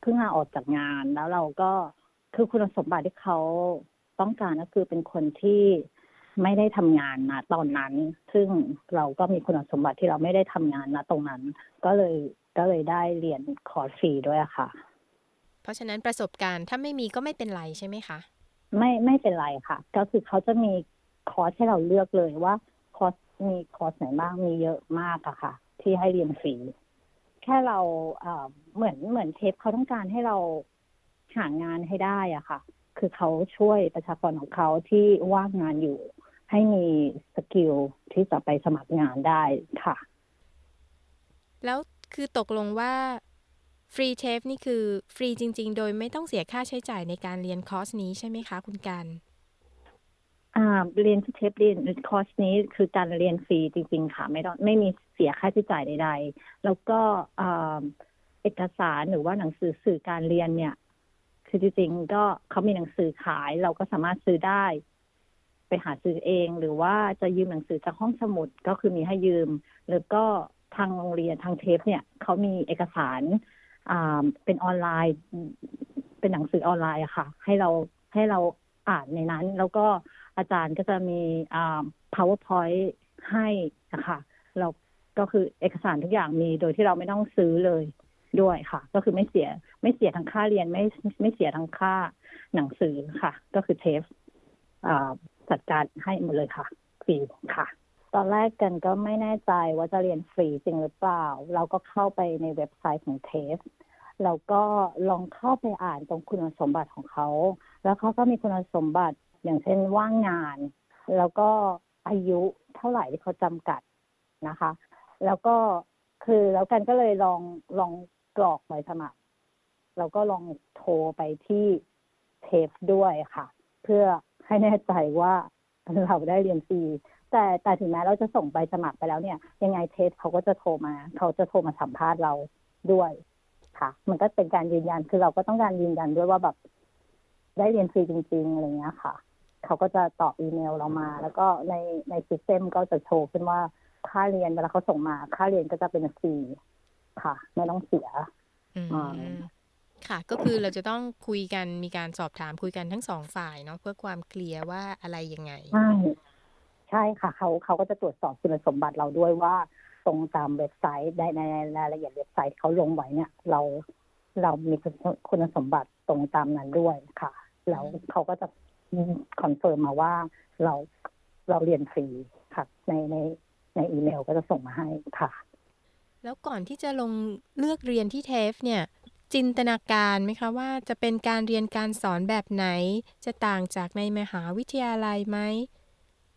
เพิ่งลาออกจากงานแล้วเราก็คือคุณสมบัติที่เขาต้องการก็คือเป็นคนที่ไม่ได้ทำงานนะตอนนั้น ซึ่งเราก็มีคุณสมบัติที่เราไม่ได้ทำงานนะตรงนั้น ก็เลยก็เลยได้เรียนคอร์สฟรีด้วยอะค่ะ เพราะฉะนั้นประสบการณ์ถ้าไม่มีก็ไม่เป็นไรใช่ไหมคะ ไม่ไม่เป็นไรค่ะ ก็คือเขาจะมี คอร์สให้เราเลือกเลยว่าคอร์สมีคอร์สไหนบ้างมีเยอะมากอะค่ะ ที่ให้เรียนฟรีแค่เราเหมือนเหมือน TAFE เขาต้องการให้เราหางานให้ได้อะค่ะ คือเขาช่วยประชากรของเขาที่ว่างงานอยู่ ให้มี skill ที่จะไปสมัครงานได้ค่ะ แล้วคือตกลงว่า Free TAFE นี่คือฟรีจริง ๆ โดยไม่ต้องเสียค่าใช้จ่ายในการเรียนคอร์สนี้ใช่ไหมคะ คุณกัน เรียนที่เทปเรียนคอร์สนี้คือการเรียนฟรีจริง ๆ ค่ะ ไม่ต้องไม่มีเสียค่าใช้จ่ายใด ๆ แล้วก็เอกสารหรือว่าหนังสือสื่อการเรียนเนี่ย คือจริงๆ ก็เขามีหนังสือขาย เราก็สามารถซื้อได้ ไปหาซื้อเอง หรือว่าจะยืมหนังสือจากห้องสมุดก็คือมีให้ยืมแล้วก็ทางโรงเรียนทางเทปเนี่ยเขามีเอกสารอ่าเป็นออนไลน์ เป็นหนังสือออนไลน์อะค่ะ ให้เราให้เราอ่านในนั้น แล้วก็ อาจารย์ก็จะมี powerpoint ให้นะคะเราก็คือเอกสารทุกอย่างมีโดยที่เราไม่ต้องซื้อเลยด้วยค่ะ ก็คือไม่เสียไม่เสียทั้งค่าเรียนไม่ไม่เสียทั้งค่าหนังสือค่ะ ก็คือเทปจัดการให้หมดเลยค่ะฟรีค่ะ ตอนแรกกันก็ไม่แน่ใจว่าจะเรียนฟรีจริงหรือเปล่า เราก็เข้าไปในเว็บไซต์ของเทสเราก็ลองเข้าไปอ่านตรงคุณสมบัติของเขา แล้วเขาก็มีคุณสมบัติ อย่างเช่นว่างงาน แล้วก็อายุเท่าไหร่ที่เขาจำกัดนะคะ แล้วก็คือแล้วกันก็เลยลองลองกรอกใบสมัครแล้วก็ลองโทรไปที่เทปด้วยค่ะ เพื่อให้แน่ใจว่าเราได้เรียนฟรีแต่แต่ถึงแม้เราจะส่งใบสมัครไปแล้วเนี่ย ยังไง TAFE เขาก็จะโทรมา เขาจะโทรมาสัมภาษณ์เราด้วยค่ะ มันก็เป็นการยืนยันคือเราก็ต้องการยืนยันด้วยว่าแบบได้เรียนฟรีจริง ๆอะไรเงี้ยค่ะ เขาก็จะตอบอีเมลเรามา แล้วก็ในใน system ก็จะโชว์ขึ้นว่าค่าเรียนเวลาเขาส่งมา ค่าเรียนก็จะเป็นฟรีค่ะ ไม่ต้องเสียค่ะ ก็คือเราจะต้องคุยกันมีการสอบถามคุยกันทั้งสองฝ่ายเนาะเพื่อความเคลียร์ว่าอะไรยังไง ใช่ใช่ค่ะ เขาเขาก็จะตรวจสอบคุณสมบัติเราด้วยว่า ตรงตามเว็บไซต์ในในรายละเอียดเว็บไซต์เขาลงไว้เนี่ย เราเรามีคุณสมบัติตรงตามนั้นด้วยค่ะ แล้วเขาก็จะ confirm มาว่าเราเราเรียนฟรีค่ะในในในอีเมลก็จะส่งมาให้ค่ะ แล้วก่อนที่จะลงเลือกเรียนที่ TAFE เนี่ย จินตนาการไหมคะว่าจะเป็นการเรียนการสอนแบบไหน จะต่างจากในมหาวิทยาลัยไหม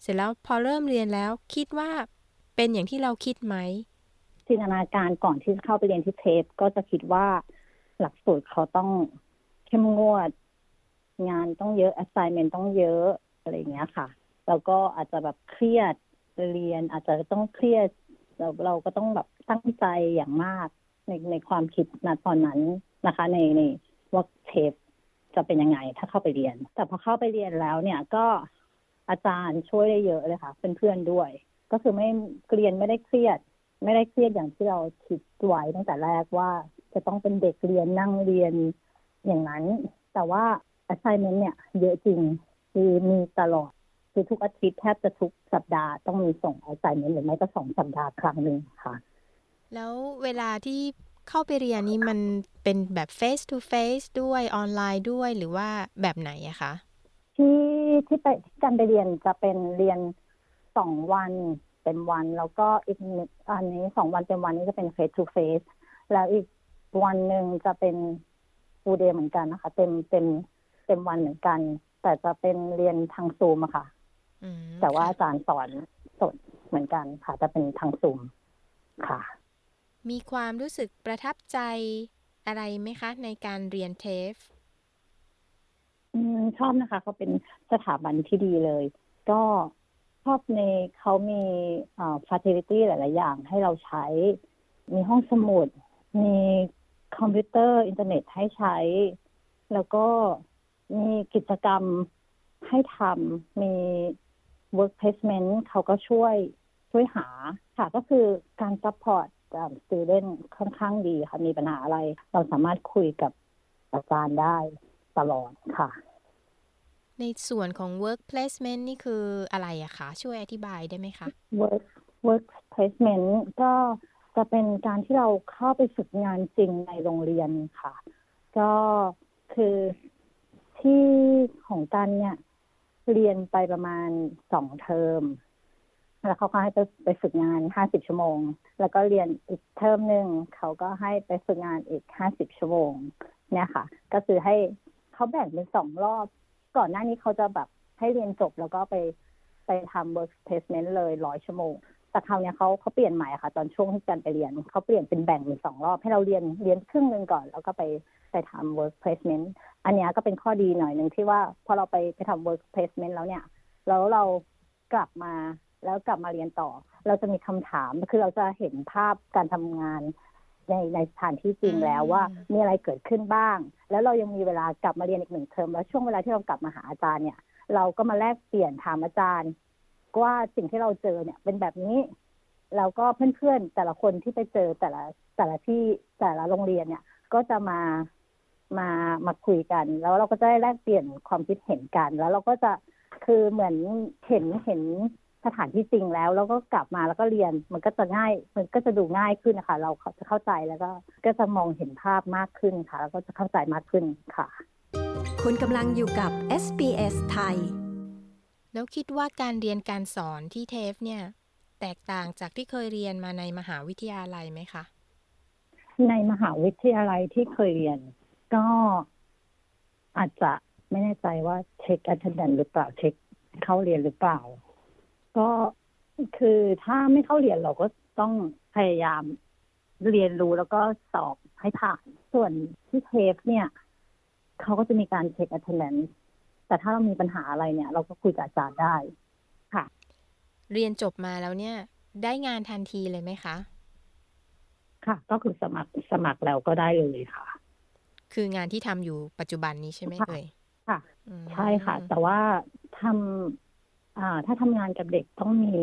เสร็จแล้วพอเริ่มเรียนแล้วคิดว่าเป็นอย่างที่เราคิดไหมจินตนาการก่อนที่จะเข้าไปเรียนที่เทฟก็จะคิดว่าหลักสูตรเขาต้องเข้มงวด งานต้องเยอะ assignment ต้องเยอะอะไรเงี้ยค่ะ แล้วก็อาจจะแบบเครียดเรียนอาจจะต้องเครียดเราเราก็ต้องแบบตั้งใจอย่างมากในในความคิดณตอนนั้นนะคะ ในในว่าเทปจะเป็นยังไงถ้าเข้าไปเรียน แต่พอเข้าไปเรียนแล้วเนี่ยก็อาจารย์ช่วยได้เยอะเลยค่ะเป็นเพื่อนด้วย ก็คือไม่เรียนไม่ได้เครียด ไม่ได้เครียดอย่างที่เราคิดไว้ตั้งแต่แรกว่าจะต้องเป็นเด็กเรียนนั่งเรียนอย่างนั้น แต่ว่า assignment เนี่ย เยอะจริงคือมีตลอดคือทุกอาทิตย์แทบจะทุกสัปดาห์ต้องมีส่งอ s ายเมนหรือไม่ก็สองสัปดาห์ครั้งหนึ่งค่ะ แล้วเวลาที่เข้าไปเรียนนี้มันเป็นแบบ face to face ด้วยออนไลน์ด้วยหรือว่าแบบไหนอะคะที่ที่ไปที่การไปเรียนจะเป็นเรียนสองวันเต็มวัน แล้วก็อีกอันนี้สองวันเต็มวันนี้จะเป็น face to face แล้วอีกวันหนึ่งจะเป็น full day เหมือนกันนะคะ เต็มเต็ม เต็มวันเหมือนกัน แต่จะเป็นเรียนทางซูมอะค่ะแต่ว่าอาจารย์สอนสดเหมือนกันค่ะจะเป็นทางซูมค่ะ มีความรู้สึกประทับใจอะไรไหมคะ ในการเรียน TAFEชอบนะคะเขาเป็นสถาบันที่ดีเลย ก็ชอบในเขามี facility หลาย ๆ อย่างให้เราใช้ มีห้องสมุด มีคอมพิวเตอร์อินเทอร์เน็ตให้ใช้ แล้วก็ มีกิจกรรมให้ทำมี work placement เขาก็ช่วยช่วยหาค่ะก็คือการ support student ค่อนข้างดีค่ะ มีปัญหาอะไร เราสามารถคุยกับอาจารย์ได้ตลอดค่ะ ในส่วนของ work placement นี่คืออะไรอะคะ ช่วยอธิบายได้ไหมคะ work work placement ก็จะเป็นการที่เราเข้าไปฝึกงานจริงในโรงเรียนค่ะ ก็คือ ที่ของกันเนี่ย เรียนไปประมาณสองเทอม แล้วเขาก็ให้ไปไปฝึกงานห้าสิบชั่วโมง แล้วก็เรียนอีกเทอมหนึ่งเขาก็ให้ไปฝึกงานอีกห้าสิบชั่วโมง เนี่ยค่ะ ก็คือให้เขาแบ่งเป็นสองรอบ ก่อนหน้านี้เขาจะแบบให้เรียนจบแล้วก็ไปไปทำ work placement เลยร้อยชั่วโมง แต่คราวนี้เขาเขาเปลี่ยนใหม่ค่ะ ตอนช่วงที่กันไปเรียนเขาเปลี่ยนเป็นแบ่งเป็นสองรอบให้เราเรียนเรียนครึ่งหนึ่งก่อน แล้วก็ไปไปทำ work placement อันนี้ก็เป็นข้อดีหน่อยหนึ่งที่ว่าพอเราไปไปทำ work placement แล้วเนี่ยแล้วเรากลับมาแล้วกลับมาเรียนต่อ เราจะมีคำถามคือเราจะเห็นภาพการทำงานในในสถานที่จริงแล้วว่ามีอะไรเกิดขึ้นบ้าง แล้วเรายังมีเวลากลับมาเรียนอีกหนึ่งเทอมแล้วช่วงเวลาที่เรากลับมาหาอาจารย์เนี่ย เราก็มาแลกเปลี่ยนถามอาจารย์ ว่าสิ่งที่เราเจอเนี่ยเป็นแบบนี้ แล้วก็เพื่อนๆแต่ละคนที่ไปเจอแต่ละแต่ละที่แต่ละโรงเรียนเนี่ย ก็จะมามามาคุยกัน แล้วเราก็จะได้แลกเปลี่ยนความคิดเห็นกัน แล้วเราก็จะคือเหมือนเห็นเห็นสถานที่จริงแล้ว แล้วก็กลับมาแล้วก็เรียนมันก็จะง่าย มันก็จะดูง่ายขึ้นนะคะ เราจะเข้าใจแล้วก็ก็จะมองเห็นภาพมากขึ้นค่ะ แล้วก็จะเข้าใจมากขึ้นค่ะ คุณกำลังอยู่กับ SBS ไทย แล้วคิดว่าการเรียนการสอนที่เทฟเนี่ย แตกต่างจากที่เคยเรียนมาในมหาวิทยาลัยไหมคะ ในมหาวิทยาลัยที่เคยเรียน ก็อาจจะไม่แน่ใจว่าเช็ค attendance หรือเปล่าเช็คเข้าเรียนหรือเปล่า ก็คือถ้าไม่เข้าเรียนเราก็ต้องพยายามเรียนรู้แล้วก็สอบให้ผ่าน ส่วนที่เทฟเนี่ย เขาก็จะมีการเช็ค attendance แต่ถ้าเรามีปัญหาอะไรเนี่ย เราก็คุยกับอาจารย์ได้ค่ะ เรียนจบมาแล้วเนี่ย ได้งานทันทีเลยไหมคะ ค่ะ ก็คือสมัครสมัครแล้วก็ได้เลยค่ะ คืองานที่ทำอยู่ปัจจุบันนี้ใช่ไหมเอ่ยค่ะ ใช่ค่ะ แต่ว่าทำอ่า ถ้าทำงานกับเด็กต้องมี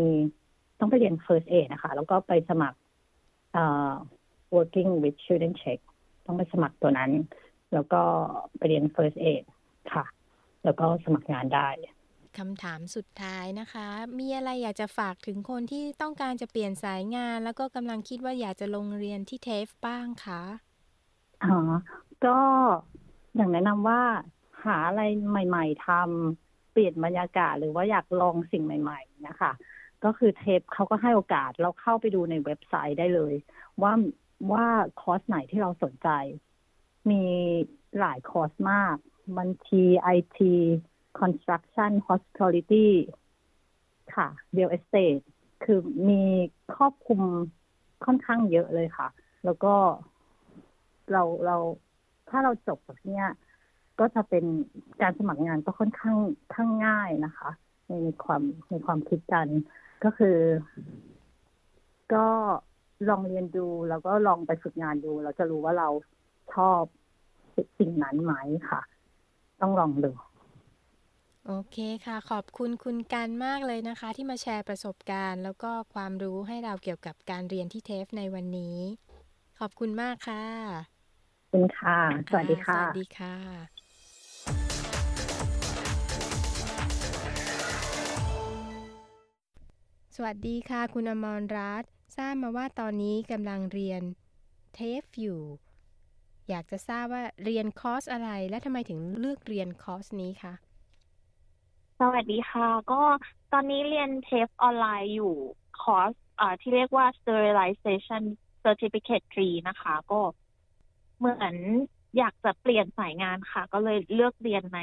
ต้องไปเรียน first aid นะคะ แล้วก็ไปสมัครอ่า working with children check ต้องไปสมัครตัวนั้น แล้วก็ไปเรียน first aid ค่ะ แล้วก็สมัครงานได้คำถามสุดท้ายนะคะ มีอะไรอยากจะฝากถึงคนที่ต้องการจะเปลี่ยนสายงาน แล้วก็กำลังคิดว่าอยากจะลงเรียนที่เทฟบ้างคะอ๋อก็อย่างแนะนำว่าหาอะไรใหม่ ๆทำเปลี่ยนบรรยากาศหรือว่าอยากลองสิ่งใหม่ ๆ นะคะ ก็คือเทปเขาก็ให้โอกาสเราเข้าไปดูในเว็บไซต์ได้เลย ว่าว่าคอร์สไหนที่เราสนใจ มีหลายคอร์สมาก บัญชี IT construction hospitality ค่ะ real e s t a t คือมีครอบคลุมค่อนข้างเยอะเลยค่ะ แล้วก็เราเราถ้าเราจบแบบเนี้ยก็จะเป็นการสมัครงานก็ค่อนข้างข้างง่ายนะคะ ในความในความคิดกันก็คือ ก็ลองเรียนดูแล้วก็ลองไปฝึกงานดู เราจะรู้ว่าเราชอบสิ่งนั้นไหมค่ะ ต้องลองดู โอเคค่ะ ขอบคุณคุณกันมากเลยนะคะ ที่มาแชร์ประสบการณ์ แล้วก็ความรู้ให้เราเกี่ยวกับการเรียนที่เทฟในวันนี้ ขอบคุณมากค่ะ คุณค่ะ สวัสดีค่ะ สวัสดีค่ะสวัสดีค่ะ คุณอมรรัตน์ทราบมาว่าตอนนี้กำลังเรียน TAFE อยู่ อยากจะทราบว่าเรียนคอร์สอะไร และทำไมถึงเลือกเรียนคอร์สนี้คะสวัสดีค่ะ ก็ตอนนี้เรียน TAFE ออนไลน์อยู่คอร์สอ่าที่เรียกว่า sterilization certificate 3 นะคะ ก็เหมือนอยากจะเปลี่ยนสายงานค่ะ ก็เลยเลือกเรียนใน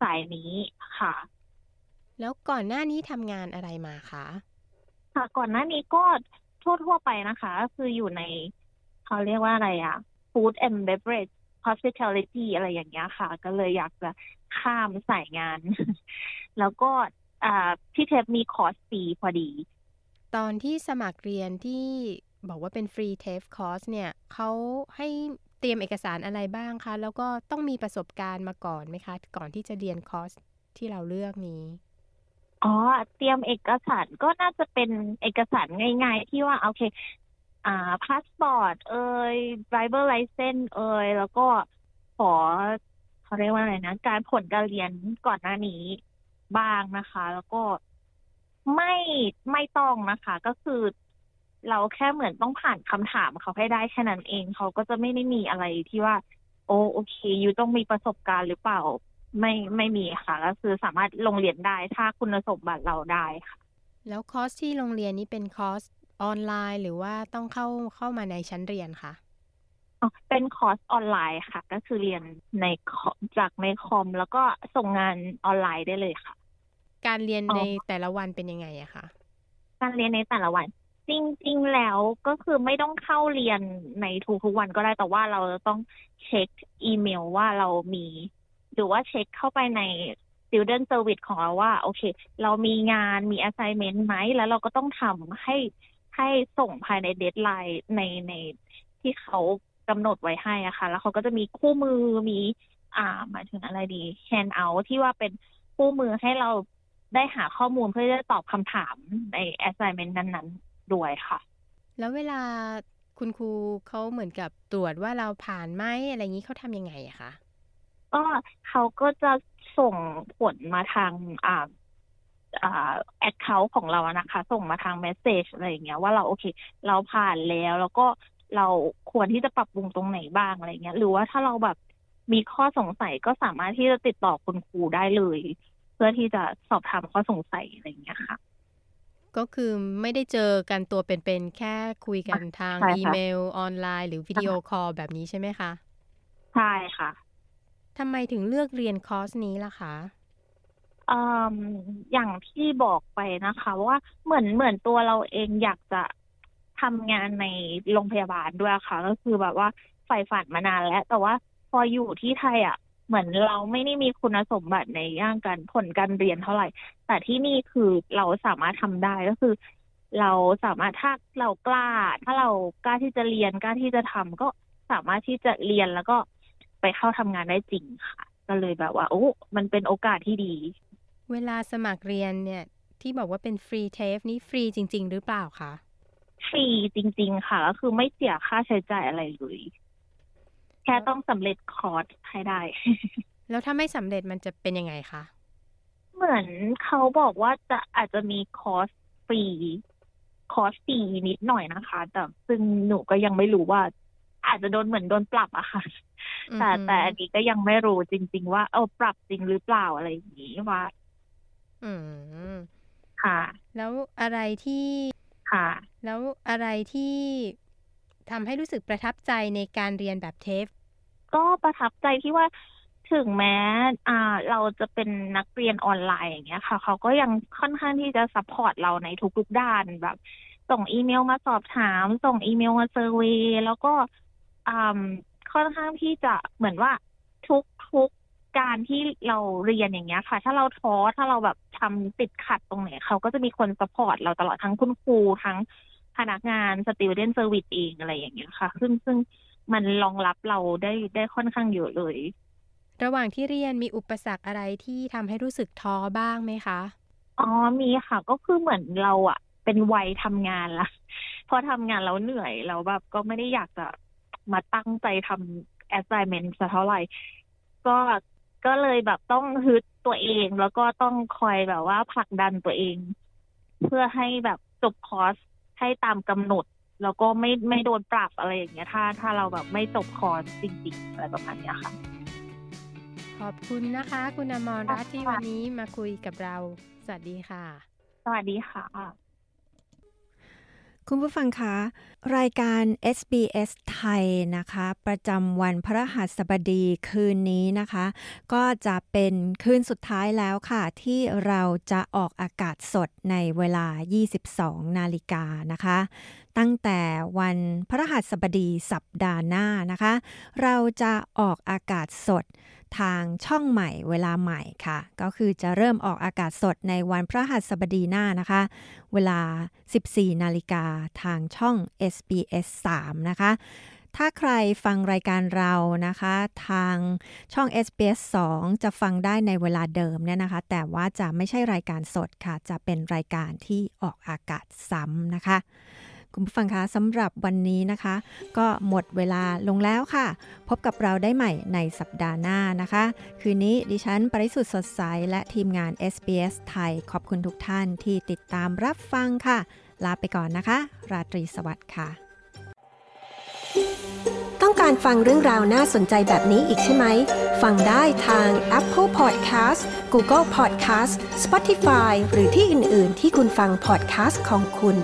สายนี้ค่ะ แล้วก่อนหน้านี้ทำงานอะไรมาคะค่ะ ก่อนหน้านี้ก็ทั่วๆไปนะคะก็คืออยู่ในเขาเรียกว่าอะไรอะ food and beverage hospitality อะไรอย่างเงี้ยค่ะ ก็เลยอยากจะข้ามสายงาน แล้วก็อ่าที่ TAFE มีคอร์สฟรีพอดี ตอนที่สมัครเรียนที่บอกว่าเป็น free TAFE course เนี่ยเขาให้เตรียมเอกสารอะไรบ้างคะ แล้วก็ต้องมีประสบการณ์มาก่อนไหมคะ ก่อนที่จะเรียนคอร์สที่เราเลือกนี้อ๋อเตรียมเอกสารก็น่าจะเป็นเอกสารง่าย ๆ ที่ว่าโอเค อ่าพาสปอร์ตเอ่ย driver license เอ่ย แล้วก็ขอเขาเรียกว่าอะไรนะ การผลการเรียนก่อนหน้านี้บ้างนะคะ แล้วก็ไม่ไม่ต้องนะคะ ก็คือเราแค่เหมือนต้องผ่านคำถามเขาให้ได้แค่นั้นเอง เขาก็จะไม่ได้มีอะไรที่ว่า โอโอเค you ต้องมีประสบการณ์หรือเปล่า ไม่ไม่มีค่ะก็คือสามารถลงเรียนได้ถ้าคุณสมบัติเราได้ค่ะ แล้วคอร์สที่โรงเรียนนี้เป็นคอร์ส ออนไลน์หรือว่าต้องเข้าเข้ามาในชั้นเรียนคะอ๋อเป็นคอร์สออนไลน์ค่ะ ก็คือเรียนในคอมจากในคอม แล้วก็ส่งงานออนไลน์ได้เลยค่ะ การเรียนอ๋อในแต่ละวันเป็นยังไงอะคะการเรียนในแต่ละวัน จริง ๆ แล้วก็คือไม่ต้องเข้าเรียนในทุกๆวันก็ได้แต่ว่าเราจะต้องเช็คอีเมลว่าเรามี หรือว่าเช็คเข้าไปใน student service ของเราว่า โอเค เรามีงานมี assignment ไหมแล้วเราก็ต้องทำให้ ให้ส่งภายใน deadline ในในที่เขากำหนดไว้ให้อะค่ะ แล้วเขาก็จะมีคู่มือมีอ่าหมายถึงอะไรดี hand out ที่ว่าเป็นคู่มือให้เราได้หาข้อมูลเพื่อจะตอบคำถามใน assignment นั้น ๆ ด้วยค่ะ แล้วเวลาคุณครูเขาเหมือนกับตรวจว่าเราผ่านไหมอะไรอย่างนี้เขาทำยังไงอะคะก็เขาก็จะส่งผลมาทางอ่าอ่า account ของเราอะนะคะ ส่งมาทาง message อะไรอย่างเงี้ยว่าเราโอเค เราผ่านแล้ว แล้วก็เราควรที่จะปรับปรุงตรงไหนบ้างอะไรเงี้ย หรือว่าถ้าเราแบบมีข้อสงสัยก็สามารถที่จะติดต่อคุณครูได้เลย เพื่อที่จะสอบถามข้อสงสัยอะไรอย่างเงี้ยค่ะ ก็คือไม่ได้เจอกันตัวเป็นๆแค่คุยกันทางใช่ค่ะอีเมลออนไลน์ หรือวิดีโอคอลแบบนี้ใช่ไหมคะใช่ค่ะทำไมถึงเลือกเรียนคอร์สนี้ล่ะคะ อย่างที่บอกไปนะคะ ว่าเหมือนเหมือนตัวเราเองอยากจะทำงานในโรงพยาบาลด้วยค่ะ ก็คือแบบว่าใฝ่ฝันมานานแล้ว แต่ว่าพออยู่ที่ไทยอะ เหมือนเราไม่ได้มีคุณสมบัติในย่างการผลการเรียนเท่าไหร่ แต่ที่นี่คือเราสามารถทำได้ก็คือ เราสามารถถ้าเรากล้า ถ้าเรากล้าที่จะเรียนกล้าที่จะทำก็สามารถที่จะเรียนแล้วก็ไปเข้าทำงานได้จริงค่ะ ก็เลยแบบว่า โอ้ มันเป็นโอกาสที่ดี เวลาสมัครเรียนเนี่ย ที่บอกว่าเป็น free TAFE นี่ฟรีจริง ๆ หรือเปล่าคะฟรีจริง ๆ ค่ะ ก็คือไม่เสียค่าใช้จ่ายอะไรเลยแค่ต้องสำเร็จคอร์สให้ได้ แล้วถ้าไม่สำเร็จมันจะเป็นยังไงคะ เหมือนเขาบอกว่าจะอาจจะมี course fee course fee นิดหน่อยนะคะ แต่ซึ่งหนูก็ยังไม่รู้ว่า อาจจะโดนเหมือนโดนปรับอะค่ะอือฮึแต่แต่อันนี้ก็ยังไม่รู้จริง ๆ ว่าเอาปรับจริงหรือเปล่าอะไรอย่างนี้ว่า อืมค่ะ แล้วอะไรที่ค่ะ แล้วอะไรที่ทำให้รู้สึกประทับใจในการเรียนแบบ TAFE ก็ประทับใจที่ว่าถึงแม้อ่าเราจะเป็นนักเรียนออนไลน์อย่างเงี้ยค่ะ เขาก็ยังค่อนข้างที่จะ support เราในทุกๆด้านแบบ ส่งอีเมลมาสอบถาม ส่งอีเมลมา surveyแล้วก็อ่าค่อนข้างที่จะเหมือนว่าทุกทุก การที่เราเรียนอย่างเงี้ยค่ะ ถ้าเราท้อถ้าเราแบบทำติดขัดตรงไหนเขาก็จะมีคน support เราตลอดทั้งคุณครูทั้งพนักงาน student service เองอะไรอย่างเงี้ยค่ะ ซึ่งซึ่งมันรองรับเราได้ได้ค่อนข้างเยอะเลย ระหว่างที่เรียนมีอุปสรรคอะไรที่ทำให้รู้สึกท้อบ้างไหมคะอ๋อมีค่ะ ก็คือเหมือนเราอะเป็นวัยทำงานละพอทำงานแล้วเหนื่อยแล้วแบบก็ไม่ได้อยากจะมาตั้งใจทำ assignment สักเท่าไหร่ก็ ก็เลยแบบต้องฮึดตัวเอง แล้วก็ต้องคอยแบบว่าผลักดันตัวเอง เพื่อให้แบบจบคอร์สให้ตามกำหนด แล้วก็ไม่ไม่โดนปรับอะไรอย่างเงี้ยถ้า ถ้าเราแบบไม่จบคอร์สจริงๆอะไรประมาณเนี้ยค่ะ ขอบคุณนะคะ คุณอมรรัตน์ที่วันนี้มาคุยกับเรา สวัสดีค่ะ สวัสดีค่ะ คุณผู้ฟังคะ รายการ SBS ไทยนะคะ ประจำวันพระหัสบดีคืนนี้นะคะ ก็จะเป็นคืนสุดท้ายแล้วค่ะ ที่เราจะออกอากาศสดในเวลา 22 นาฬิกานะคะ ตั้งแต่วันพระหัสบดีสัปดาห์หน้านะคะ เราจะออกอากาศสด ทางช่องใหม่เวลาใหม่ค่ะ ก็คือจะเริ่มออกอากาศสดในวันพระหัสบดีหน้านะคะ เวลา 14 นาฬิกาทางช่อง SBS 3 นะคะ ถ้าใครฟังรายการเรานะคะ ทางช่อง SBS 2 จะฟังได้ในเวลาเดิมเนี่ยนะคะ แต่ว่าจะไม่ใช่รายการสดค่ะ จะเป็นรายการที่ออกอากาศซ้ำนะคะ คุณผู้ฟังคะสำหรับวันนี้นะคะ ก็หมดเวลาลงแล้วค่ะ พบกับเราได้ใหม่ในสัปดาห์หน้านะคะ คืนนี้ดิฉันปริสุทธ์สดใส และทีมงาน SBS ไทย ขอบคุณทุกท่านที่ติดตามรับฟังค่ะ ลาไปก่อนนะคะ ราตรีสวัสดิ์ค่ะ ต้องการฟังเรื่องราวน่าสนใจแบบนี้อีกใช่ไหม ฟังได้ทาง Apple Podcast Google Podcast Spotify หรือที่อื่น ๆ ที่คุณฟัง podcast ของคุณ